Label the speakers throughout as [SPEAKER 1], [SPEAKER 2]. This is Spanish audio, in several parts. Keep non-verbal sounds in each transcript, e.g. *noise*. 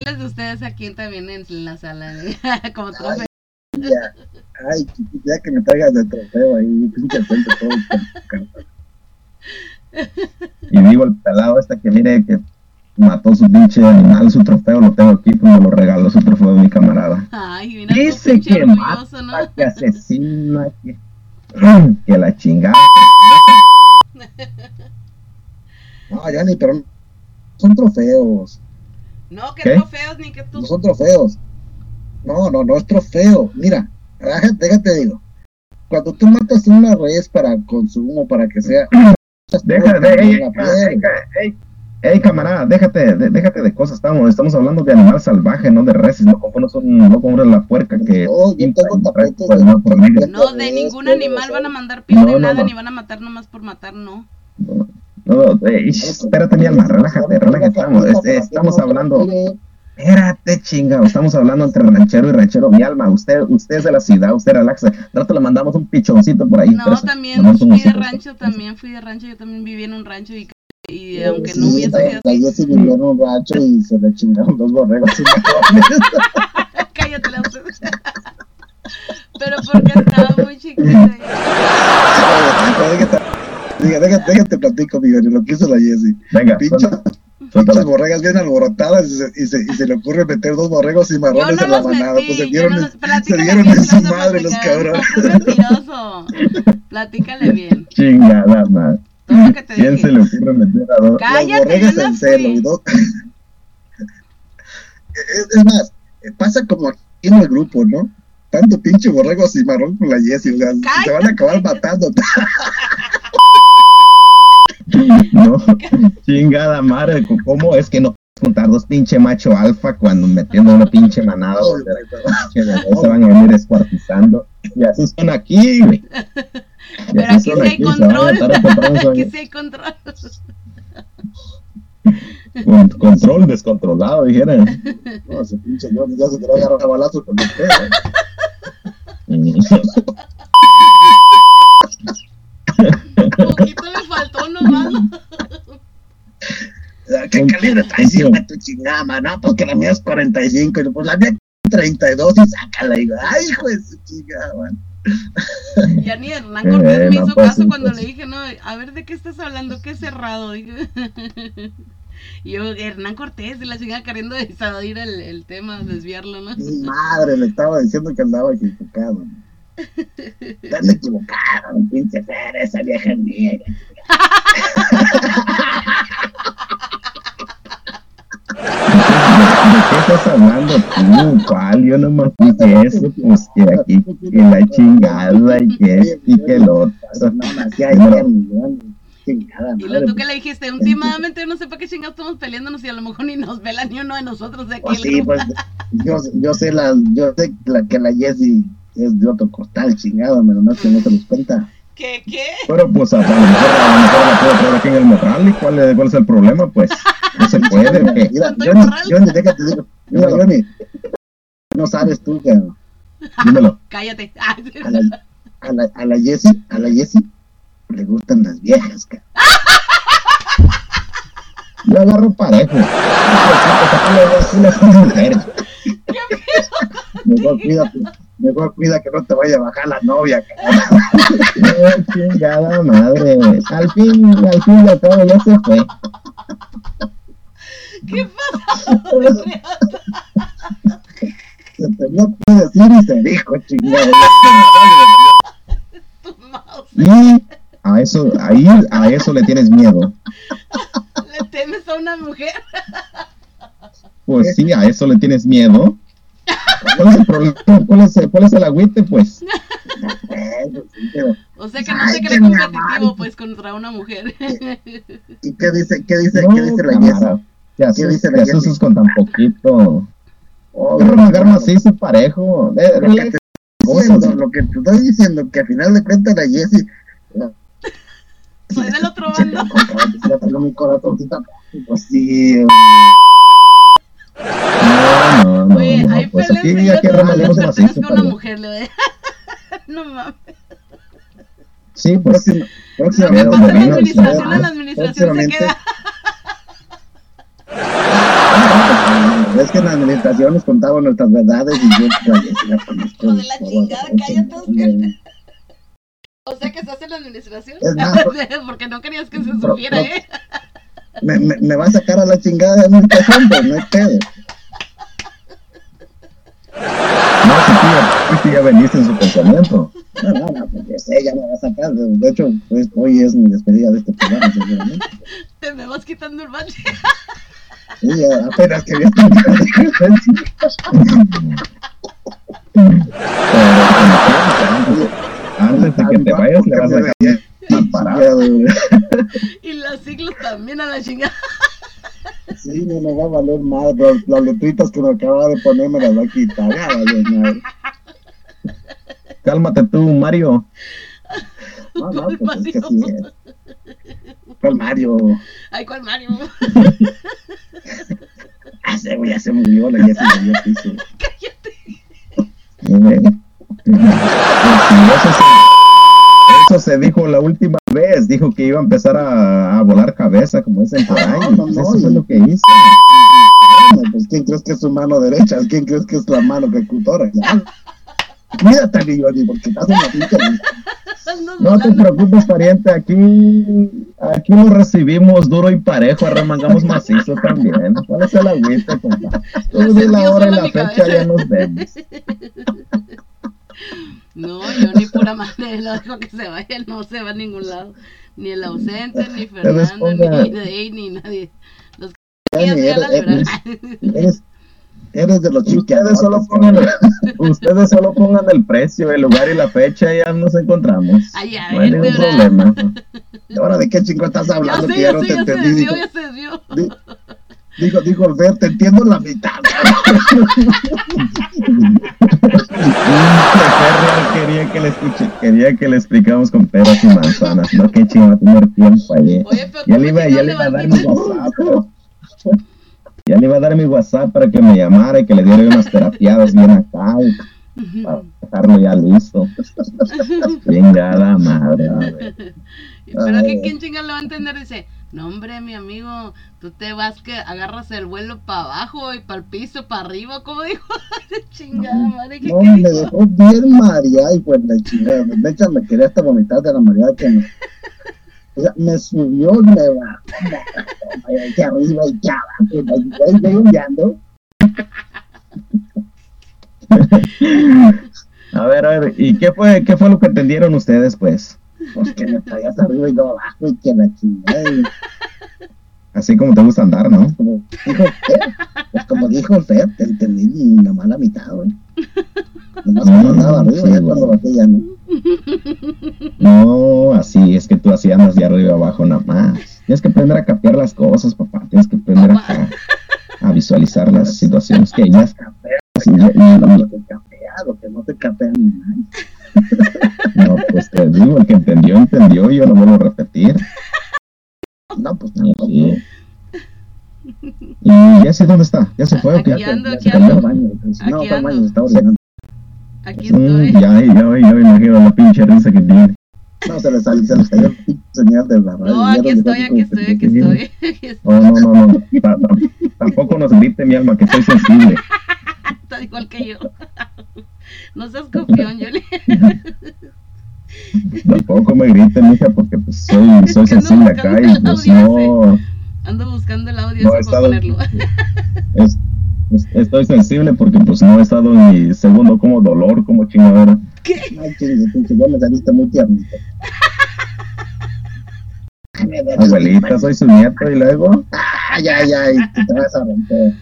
[SPEAKER 1] De ustedes aquí también en la sala, *laughs* como trofeo.
[SPEAKER 2] Ya. Ay, ya que me traigas de trofeo ahí, pinche cuento todo.
[SPEAKER 3] Y digo el pelado este que mire que mató su pinche animal, su trofeo, lo tengo aquí, pues me lo regaló su trofeo de mi camarada.
[SPEAKER 1] Ay, mira,
[SPEAKER 3] Dice que mata,
[SPEAKER 1] ¿no?
[SPEAKER 3] que asesina, que, *laughs* que la chingada. *laughs*
[SPEAKER 2] No, ya ni, pero son trofeos.
[SPEAKER 1] No, que
[SPEAKER 3] ¿Qué?
[SPEAKER 1] trofeos ni que tú.
[SPEAKER 2] No son trofeos. No, no, no es trofeo. Mira, déjate, déjate digo. Cuando tú matas una res para consumo, para que sea. *clears throat*
[SPEAKER 3] Deja, de, ey,
[SPEAKER 2] la
[SPEAKER 3] ey,
[SPEAKER 2] piel.
[SPEAKER 3] ey, ey, camarada, déjate, de- déjate de cosas, estamos, estamos hablando de animal salvaje, no de reses, no un, no confundas la puerca que
[SPEAKER 2] No, yo tengo tapetes de-
[SPEAKER 3] no,
[SPEAKER 1] de ningún animal van a mandar piel
[SPEAKER 3] no,
[SPEAKER 1] nada,
[SPEAKER 3] no.
[SPEAKER 1] ni van a matar nomás por matar, no.
[SPEAKER 3] No, no, eh, espérate mi alma, relájate, relájate, estamos, este, estamos hablando, espérate chingado, estamos hablando entre ranchero y ranchero, mi alma, usted, usted es de la ciudad, usted relaxa, rato le mandamos un pichoncito por ahí.
[SPEAKER 1] No, también fui de rancho, también fui de rancho, yo también viví en un rancho y, y
[SPEAKER 2] Sí,
[SPEAKER 1] aunque no hubiese
[SPEAKER 2] Jessie vivió en un rancho y se le chingaron dos borregos. y *laughs*
[SPEAKER 1] cállate la *laughs* Pero porque estaba muy chiquita.
[SPEAKER 2] Diga, déjate, déjate platico, mi lo que hizo la Jessie.
[SPEAKER 3] Venga,
[SPEAKER 2] Pinche,
[SPEAKER 3] suéltala,
[SPEAKER 2] pinches borregas bien alborotadas y se, y, se, y se le ocurre meter dos borregos cimarrones
[SPEAKER 1] no
[SPEAKER 2] en la manada.
[SPEAKER 1] metí,
[SPEAKER 2] Pues se
[SPEAKER 1] yo
[SPEAKER 2] dieron,
[SPEAKER 1] no los...
[SPEAKER 2] se dieron
[SPEAKER 1] bien
[SPEAKER 2] en su madre los cabrones.
[SPEAKER 1] mentiroso. Platícale *laughs* bien.
[SPEAKER 3] Chingada, man.
[SPEAKER 1] Todo lo que te
[SPEAKER 3] ¿Quién
[SPEAKER 1] dije.
[SPEAKER 3] se le ocurre meter a dos?
[SPEAKER 2] Las
[SPEAKER 1] Cállate,
[SPEAKER 2] borregas
[SPEAKER 1] yo no
[SPEAKER 2] en celo. dos- *laughs* es, es más, pasa como aquí en el grupo, ¿no? Tanto pinche borrego cimarrón con la Jessie, o sea, se van a acabar matando. *laughs* *laughs*
[SPEAKER 3] No, chingada madre, ¿cómo es que no puedes juntar dos pinche macho alfa cuando metiendo una pinche manada se van a venir descuartizando? Y así son aquí, güey. *laughs*
[SPEAKER 1] Pero aquí sí hay
[SPEAKER 3] se van a
[SPEAKER 1] control. *laughs* Aquí sí hay control.
[SPEAKER 3] con control descontrolado, dijeran.
[SPEAKER 2] No, ese pinche Johnny ya se a agarrar a balazo con usted.
[SPEAKER 1] Poquito le faltó nomás.
[SPEAKER 2] ¿Qué de tu chingada, mano? Pues que la mía es 45, y pues la mía es 32 y sácala. Y digo, ay, hijo de su chingada, man.
[SPEAKER 1] Ya ni Hernán Cortés
[SPEAKER 3] Eh,
[SPEAKER 1] me
[SPEAKER 3] no,
[SPEAKER 1] hizo
[SPEAKER 3] pues,
[SPEAKER 1] caso cuando
[SPEAKER 3] pues.
[SPEAKER 1] le dije, no, a ver de qué estás hablando, qué cerrado. *laughs* Y yo, Hernán Cortés, y la chingada queriendo desadir el, el tema, desviarlo, ¿no?
[SPEAKER 2] Mi madre le estaba diciendo que andaba equivocado. *laughs* Están equivocado, pinche fer, esa vieja.
[SPEAKER 3] ¿De *laughs* qué estás hablando tú? ¿Cuál? Yo nomás dije eso, pues que aquí, que la chingada y que esto y que lo otro.
[SPEAKER 1] Y lo tú que le dijiste, últimamente no sé para qué chingados estamos peleándonos y a lo mejor ni nos vela ni uno de nosotros de aquí.
[SPEAKER 2] Pues
[SPEAKER 1] el
[SPEAKER 2] sí, pues yo, yo sé la, yo sé la, que la Jessie es de otro costal, chingado, pero no es que no te los cuenta.
[SPEAKER 1] ¿Qué? ¿Qué?
[SPEAKER 3] Pero pues a lo mejor, a lo mejor la puedo traer aquí en el morral y cuál es, cuál es el problema, pues no se puede. *laughs*
[SPEAKER 2] Mira,
[SPEAKER 1] Morral.
[SPEAKER 2] Johnny, déjate digo. Mira, Johnny, no sabes tú que
[SPEAKER 3] Dímelo. *laughs*
[SPEAKER 1] Cállate.
[SPEAKER 2] A la, a la, a la Jessie, a la Jessie le gustan las viejas, cara.
[SPEAKER 3] Yo agarro parejo. Unas mujeres. *laughs*
[SPEAKER 2] Mejor cuida, mejor cuida que no te vaya a bajar la novia, cara. *laughs*
[SPEAKER 3] Oh, chingada madre. Al fin, al fin al cabo ya se fue.
[SPEAKER 1] ¿Qué pasa? *laughs*
[SPEAKER 2] Se tenía que decir y se dijo,
[SPEAKER 1] mouse.
[SPEAKER 3] Y a eso, ahí, a eso le tienes miedo.
[SPEAKER 1] ¿Le temes a una mujer?
[SPEAKER 3] Pues sí, a eso le tienes miedo. ¿Cuál es el problema? ¿Cuál es, cuál es el agüite, pues? *laughs*
[SPEAKER 2] Sí, pero,
[SPEAKER 1] O sea que no
[SPEAKER 2] Ay,
[SPEAKER 1] se
[SPEAKER 2] qué
[SPEAKER 1] cree competitivo pues contra una mujer.
[SPEAKER 2] ¿Y qué dice, qué dice,
[SPEAKER 3] No,
[SPEAKER 2] qué dice la?
[SPEAKER 3] Te asustas,
[SPEAKER 2] dice la
[SPEAKER 3] te
[SPEAKER 2] Jessie?
[SPEAKER 3] asustas con tan poquito.
[SPEAKER 2] Oh,
[SPEAKER 3] Agarra, agarra así su parejo. Eh,
[SPEAKER 2] Lo que
[SPEAKER 3] relax.
[SPEAKER 2] te estoy diciendo, lo que te estoy diciendo, que al final de cuentas la *laughs* Jessie
[SPEAKER 1] Soy del otro *laughs* bando.
[SPEAKER 2] Ya tengo mi corazoncito. Pues sí,
[SPEAKER 3] pues
[SPEAKER 1] peleas
[SPEAKER 3] aquí,
[SPEAKER 1] y
[SPEAKER 3] aquí
[SPEAKER 1] otro bando
[SPEAKER 3] arreglamos una
[SPEAKER 1] a
[SPEAKER 3] pero-
[SPEAKER 1] mujer. Le a- *laughs* No mames.
[SPEAKER 3] Sí, pues
[SPEAKER 2] próxima,
[SPEAKER 1] que
[SPEAKER 2] próximamente.
[SPEAKER 3] Pero
[SPEAKER 1] en la administración,
[SPEAKER 3] ya,
[SPEAKER 1] en la administración se queda.
[SPEAKER 2] Es que en la administración nos contaban nuestras verdades y yo ya.
[SPEAKER 1] Hijo de la chingada, cállate. O sea que estás en la administración.
[SPEAKER 2] Es *laughs*
[SPEAKER 1] Porque no querías que se supiera, ¿eh?
[SPEAKER 2] Me, me, me va a sacar a la chingada de administración, pues no hay pedo.
[SPEAKER 3] Tío, sí, ya veniste en su pensamiento.
[SPEAKER 2] No, no, no, porque sé, ya me va a sacar. De hecho, pues, hoy es mi despedida de este programa, seguramente.
[SPEAKER 1] Te *laughs* me vas quitando el bache.
[SPEAKER 2] Sí, ya apenas quería
[SPEAKER 3] antes de que te vayas, le vas a mal parado.
[SPEAKER 1] Y las siglas también a la chingada.
[SPEAKER 2] Sí, no me va a valer mal, pero las letritas que me acababa de poner me las va a quitar. Ya madre.
[SPEAKER 3] Cálmate tú, Mario. *laughs*
[SPEAKER 2] No, no,
[SPEAKER 1] ¿Cuál
[SPEAKER 2] pues es que
[SPEAKER 1] Mario?
[SPEAKER 2] sí es. ¿Cuál Mario?
[SPEAKER 1] Ay, ¿cuál Mario? *laughs*
[SPEAKER 2] Ah, ese güey ya se murió, ya se murió piso.
[SPEAKER 1] Cállate. *laughs*
[SPEAKER 3] Eso, se, eso se dijo la última vez. Dijo que iba a empezar a, a volar cabeza, como dicen por ahí.
[SPEAKER 2] No,
[SPEAKER 3] Pues eso fue lo que hizo.
[SPEAKER 2] Pues quién crees que es su mano derecha, quién crees que es la mano ejecutora. Ya. Cuídate, Liliani, porque estás en la pinche. *laughs*
[SPEAKER 3] No te preocupes, pariente. Aquí, aquí lo recibimos duro y parejo. Arremangamos macizo también. ¿Cuál es el agüita, compa? Tú di la hora y la fecha, ya nos vemos. *laughs*
[SPEAKER 1] No, yo ni pura madre *laughs* lo dejo que se vaya, no se va a ningún lado. Ni el ausente, ni Fernando, ni Day, ni nadie. Los que ya se van a
[SPEAKER 2] eres, de los
[SPEAKER 3] Ustedes solo, pongan, *laughs* ustedes solo pongan el precio, el lugar y la fecha y ya nos encontramos.
[SPEAKER 1] Ay, a
[SPEAKER 3] no hay
[SPEAKER 1] ver,
[SPEAKER 3] ningún
[SPEAKER 1] ¿verdad?
[SPEAKER 3] problema. *laughs*
[SPEAKER 2] Ahora de qué chingo estás
[SPEAKER 1] Ya
[SPEAKER 2] hablando
[SPEAKER 1] sé,
[SPEAKER 2] que ya
[SPEAKER 1] ya
[SPEAKER 2] no
[SPEAKER 1] sé,
[SPEAKER 2] te
[SPEAKER 1] ya se
[SPEAKER 2] entendí.
[SPEAKER 1] desvió,
[SPEAKER 2] Dijo,
[SPEAKER 1] ya se desvió.
[SPEAKER 2] di- dijo, dijo el ver, te entiendo la mitad. *laughs*
[SPEAKER 3] Quería que le escuche, quería que le explicáramos con peras y manzanas. No, qué chingo, tener tiempo ahí.
[SPEAKER 1] Oye, pero
[SPEAKER 3] Ya
[SPEAKER 1] ¿cómo
[SPEAKER 3] le iba, ya le iba a dar
[SPEAKER 1] a
[SPEAKER 3] mi? WhatsApp. Ya le iba a dar mi WhatsApp para que me llamara y que le diera unas terapiadas bien acá y para dejarlo ya listo. Chingada madre. güey.
[SPEAKER 1] Pero
[SPEAKER 2] Ay.
[SPEAKER 1] que quién chinga le va a entender, dice, no hombre, mi amigo, tú te vas que agarras el vuelo para abajo y para el piso, para arriba, como dijo, *laughs* chingada madre, ¿qué,
[SPEAKER 2] No,
[SPEAKER 1] qué
[SPEAKER 2] me
[SPEAKER 1] dijo?
[SPEAKER 2] dejó bien mareada y pues la chingada. De hecho, me quería hasta vomitar de la mareada que me. Me subió y me bajó. Arriba y abajo. Ahí voy.
[SPEAKER 3] A ver, a ver, ¿y qué fue, qué fue lo que entendieron ustedes, pues?
[SPEAKER 2] Pues que me traía hasta arriba y no abajo y que la chingada. Y
[SPEAKER 3] Así como te gusta andar, ¿no?
[SPEAKER 2] como dijo Fer, pues como dijo el Fer, te entendí nomás la mitad, güey. Nomás cuando andaba arriba,
[SPEAKER 3] Sí,
[SPEAKER 2] ya cuando
[SPEAKER 3] güey.
[SPEAKER 2] bajé ya no.
[SPEAKER 3] Que tú así andas de arriba abajo nada más. Tienes que aprender a capear las cosas, papá. Tienes que aprender a, a visualizar las situaciones que ya y- y-
[SPEAKER 2] lo que lo no te capea ni nada. *laughs*
[SPEAKER 3] No, pues te digo, el que entendió, entendió, yo no vuelvo a repetir.
[SPEAKER 2] No, pues
[SPEAKER 3] Y,
[SPEAKER 2] tampoco.
[SPEAKER 3] y, y ya sé dónde está, ya se fue o qué.
[SPEAKER 1] Aquí ando,
[SPEAKER 2] Ya
[SPEAKER 1] aquí ando.
[SPEAKER 2] baño, pues,
[SPEAKER 1] Aquí
[SPEAKER 2] No, baño, está.
[SPEAKER 1] Aquí
[SPEAKER 3] Mm, ya, ya, ya me imagino la pinche risa que tiene.
[SPEAKER 2] No, se le salió, se le salió el pinche señal de la radio.
[SPEAKER 1] No, aquí estoy, aquí estoy, aquí
[SPEAKER 2] que-
[SPEAKER 1] estoy. Aquí estoy.
[SPEAKER 3] Oh, no, no, no. Ta- tampoco nos grite mi alma, que estoy sensible.
[SPEAKER 1] Está igual que yo. No seas copión, Yoli. *laughs*
[SPEAKER 3] Tampoco me grite, mija, porque pues soy, soy sensible acá y pues no.
[SPEAKER 1] Ando buscando el audio
[SPEAKER 3] No,
[SPEAKER 1] ese para ponerlo. *laughs*
[SPEAKER 3] es- estoy sensible porque pues no he estado en mi segundo como dolor, como chingadera.
[SPEAKER 2] Ay, pinche, ya me saliste muy tiernito. Ay,
[SPEAKER 3] Abuelita, soy su nieto y luego.
[SPEAKER 2] Ay, ay, ay, te vas a romper.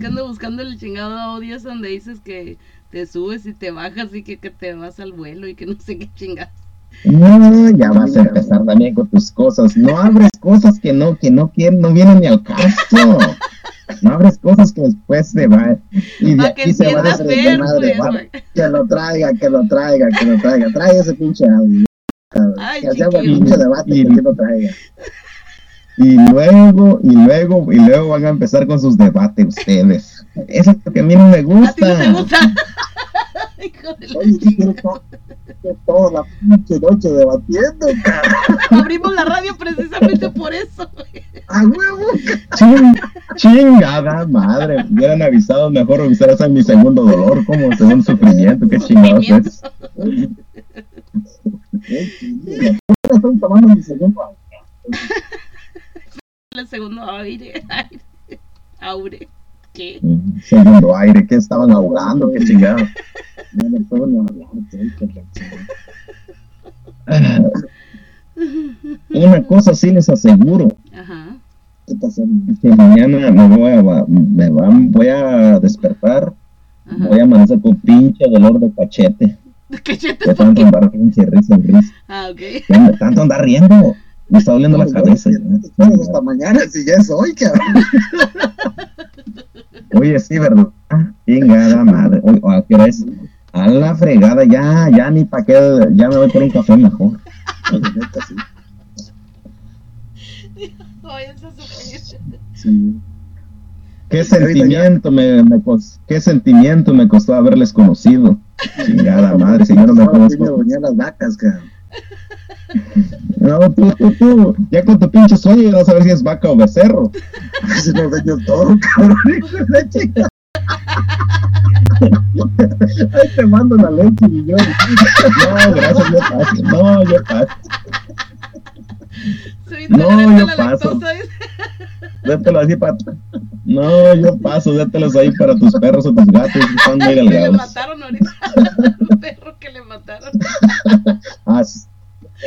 [SPEAKER 1] Que ando buscando el chingado audio donde dices que te subes y te bajas y que, que te vas al vuelo y que no sé qué chingas.
[SPEAKER 3] No, ya vas a empezar también con tus cosas. No abres cosas que no, que no quieren, no vienen ni al caso. No abres cosas que después se van. Y de aquí se va a
[SPEAKER 1] ver,
[SPEAKER 2] madre,
[SPEAKER 1] pues.
[SPEAKER 2] Que lo traiga, que lo traiga, que lo traiga. Trae ese pinche audio.
[SPEAKER 1] Ay,
[SPEAKER 2] que hacemos pinche debate,
[SPEAKER 3] Y-
[SPEAKER 2] que lo traiga.
[SPEAKER 3] Y luego, y luego, y luego van a empezar con sus debates ustedes. Eso es lo que a mí no me
[SPEAKER 1] A ti no te
[SPEAKER 3] gusta.
[SPEAKER 1] Hijo de la
[SPEAKER 2] toda la pinche noche debatiendo.
[SPEAKER 1] Abrimos la radio precisamente por eso. güey.
[SPEAKER 2] ¡A huevo!
[SPEAKER 3] Ching- chingada madre. Me hubieran avisado mejor ese es mi segundo dolor, como segundo sufrimiento. Qué chingados es.
[SPEAKER 2] Estoy tomando mi segundo. *laughs*
[SPEAKER 1] El segundo aire. aire. Aure. ¿Qué?
[SPEAKER 3] Segundo aire, que estaban ahogando, qué chingado. *laughs*
[SPEAKER 2] No hablar.
[SPEAKER 3] Una cosa sí les aseguro,
[SPEAKER 1] Ajá.
[SPEAKER 2] ¿Qué
[SPEAKER 3] que mañana me voy a, me van- voy a despertar,
[SPEAKER 1] Ajá.
[SPEAKER 3] voy a amanecer con pinche dolor de cachete. De
[SPEAKER 1] ¿por
[SPEAKER 3] tanto
[SPEAKER 1] qué?
[SPEAKER 3] andar pinche risa risa.
[SPEAKER 1] Ah, ok.
[SPEAKER 3] De tanto andar riendo. Me está doliendo la cabeza.
[SPEAKER 2] Hasta mañana, si ya es hoy, cabrón. *laughs*
[SPEAKER 3] Oye, sí, ¿verdad? Chingada madre. Oye, ¿a qué hora es? A la fregada, ya, ya ni pa' qué, ya me voy por un café mejor.
[SPEAKER 2] Neta, sí.
[SPEAKER 1] Váyanse a sufrir.
[SPEAKER 2] Sí.
[SPEAKER 3] ¿Qué sentimiento me, qué sentimiento me costó haberles conocido? Chingada madre, no me conozco.
[SPEAKER 2] doñé las vacas, cabrón. *laughs*
[SPEAKER 3] No, tú, tú, tú, ya con tu pinche sueño ya vas a ver si es vaca o becerro. *laughs*
[SPEAKER 2] Si no dueño todo, *laughs* cabrón. hijo de la chica. Ahí te mando la leche, y yo.
[SPEAKER 3] No, gracias, yo paso. No, yo paso.
[SPEAKER 1] Soy
[SPEAKER 3] No, yo paso. Dételo así para. No, yo paso, dételos ahí para tus perros o tus gatos que están muy
[SPEAKER 1] le mataron ahorita. Un perro que le mataron.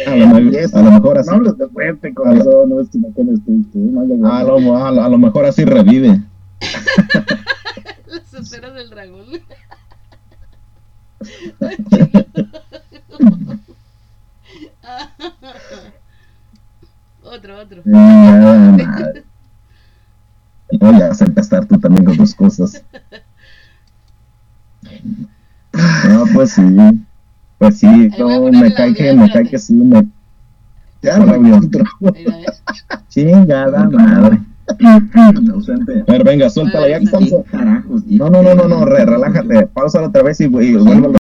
[SPEAKER 3] A, lo, mejor- a lo mejor así.
[SPEAKER 2] No hables de fuerte, corazón. No es que me pones triste. No hables de
[SPEAKER 3] A lo, a lo- a lo mejor así revive.
[SPEAKER 1] Las esferas del dragón. otro, otro.
[SPEAKER 3] Vas a empezar tú también con tus cosas. *laughs* No, pues sí. Pues sí, no, me cae que, me cae que sí, me.
[SPEAKER 2] Ya no.
[SPEAKER 1] Mira, eh.
[SPEAKER 3] Chingada madre. *laughs* Ver, venga, suéltala ya que estamos. No, no, no, no, no, re- relájate. Pausa otra vez y, y vuelvo